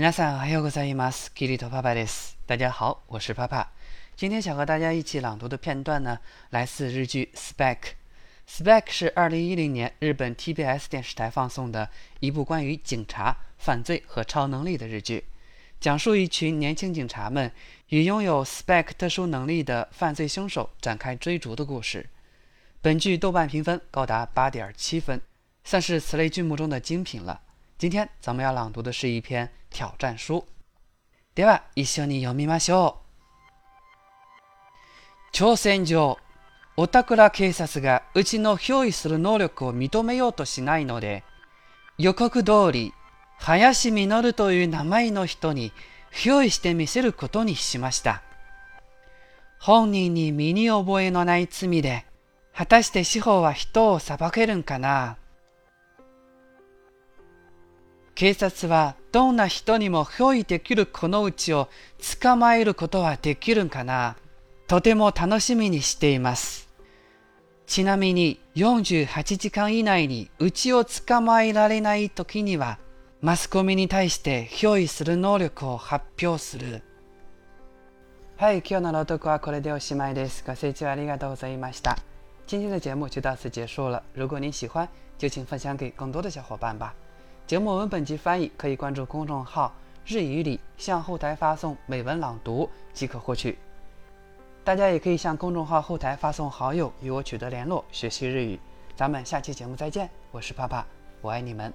皆さんおはようございます。キリトパパです。大家好，我是帕帕。今天想和大家一起朗读的片段呢，来自日剧《Spec》。Spec 是二零一零年日本 TBS 电视台放送的一部关于警察、犯罪和超能力的日剧，讲述一群年轻警察们与拥有 Spec 特殊能力的犯罪凶手展开追逐的故事。本剧豆瓣评分高达八点七分，算是此类剧目中的精品了。 今天咱们要朗读的是一篇挑战书。では一緒に読みましょう。挑戦状。オタクら警察がうちの憑依する能力を認めようとしないので、予告通り、林実という名前の人に憑依してみせることにしました。本人に身に覚えのない罪で、果たして司法は人を裁けるんかな？警察はどんな人にも憑依できるこのうちを捕まえることはできるんかな？とても楽しみにしています。ちなみに48時間以内にうちを捕まえられない時にはマスコミに対して憑依する能力を発表する。はい、今日の朗読はこれでおしまいです。ご清聴ありがとうございました。今天的节目就到此结束了。如果您喜欢，就请分享给更多的小伙伴吧。节目文本及翻译可以关注公众号“日语里”，向后台发送“美文朗读”即可获取。大家也可以向公众号后台发送好友与我取得联络，学习日语。咱们下期节目再见，我是爸爸，我爱你们。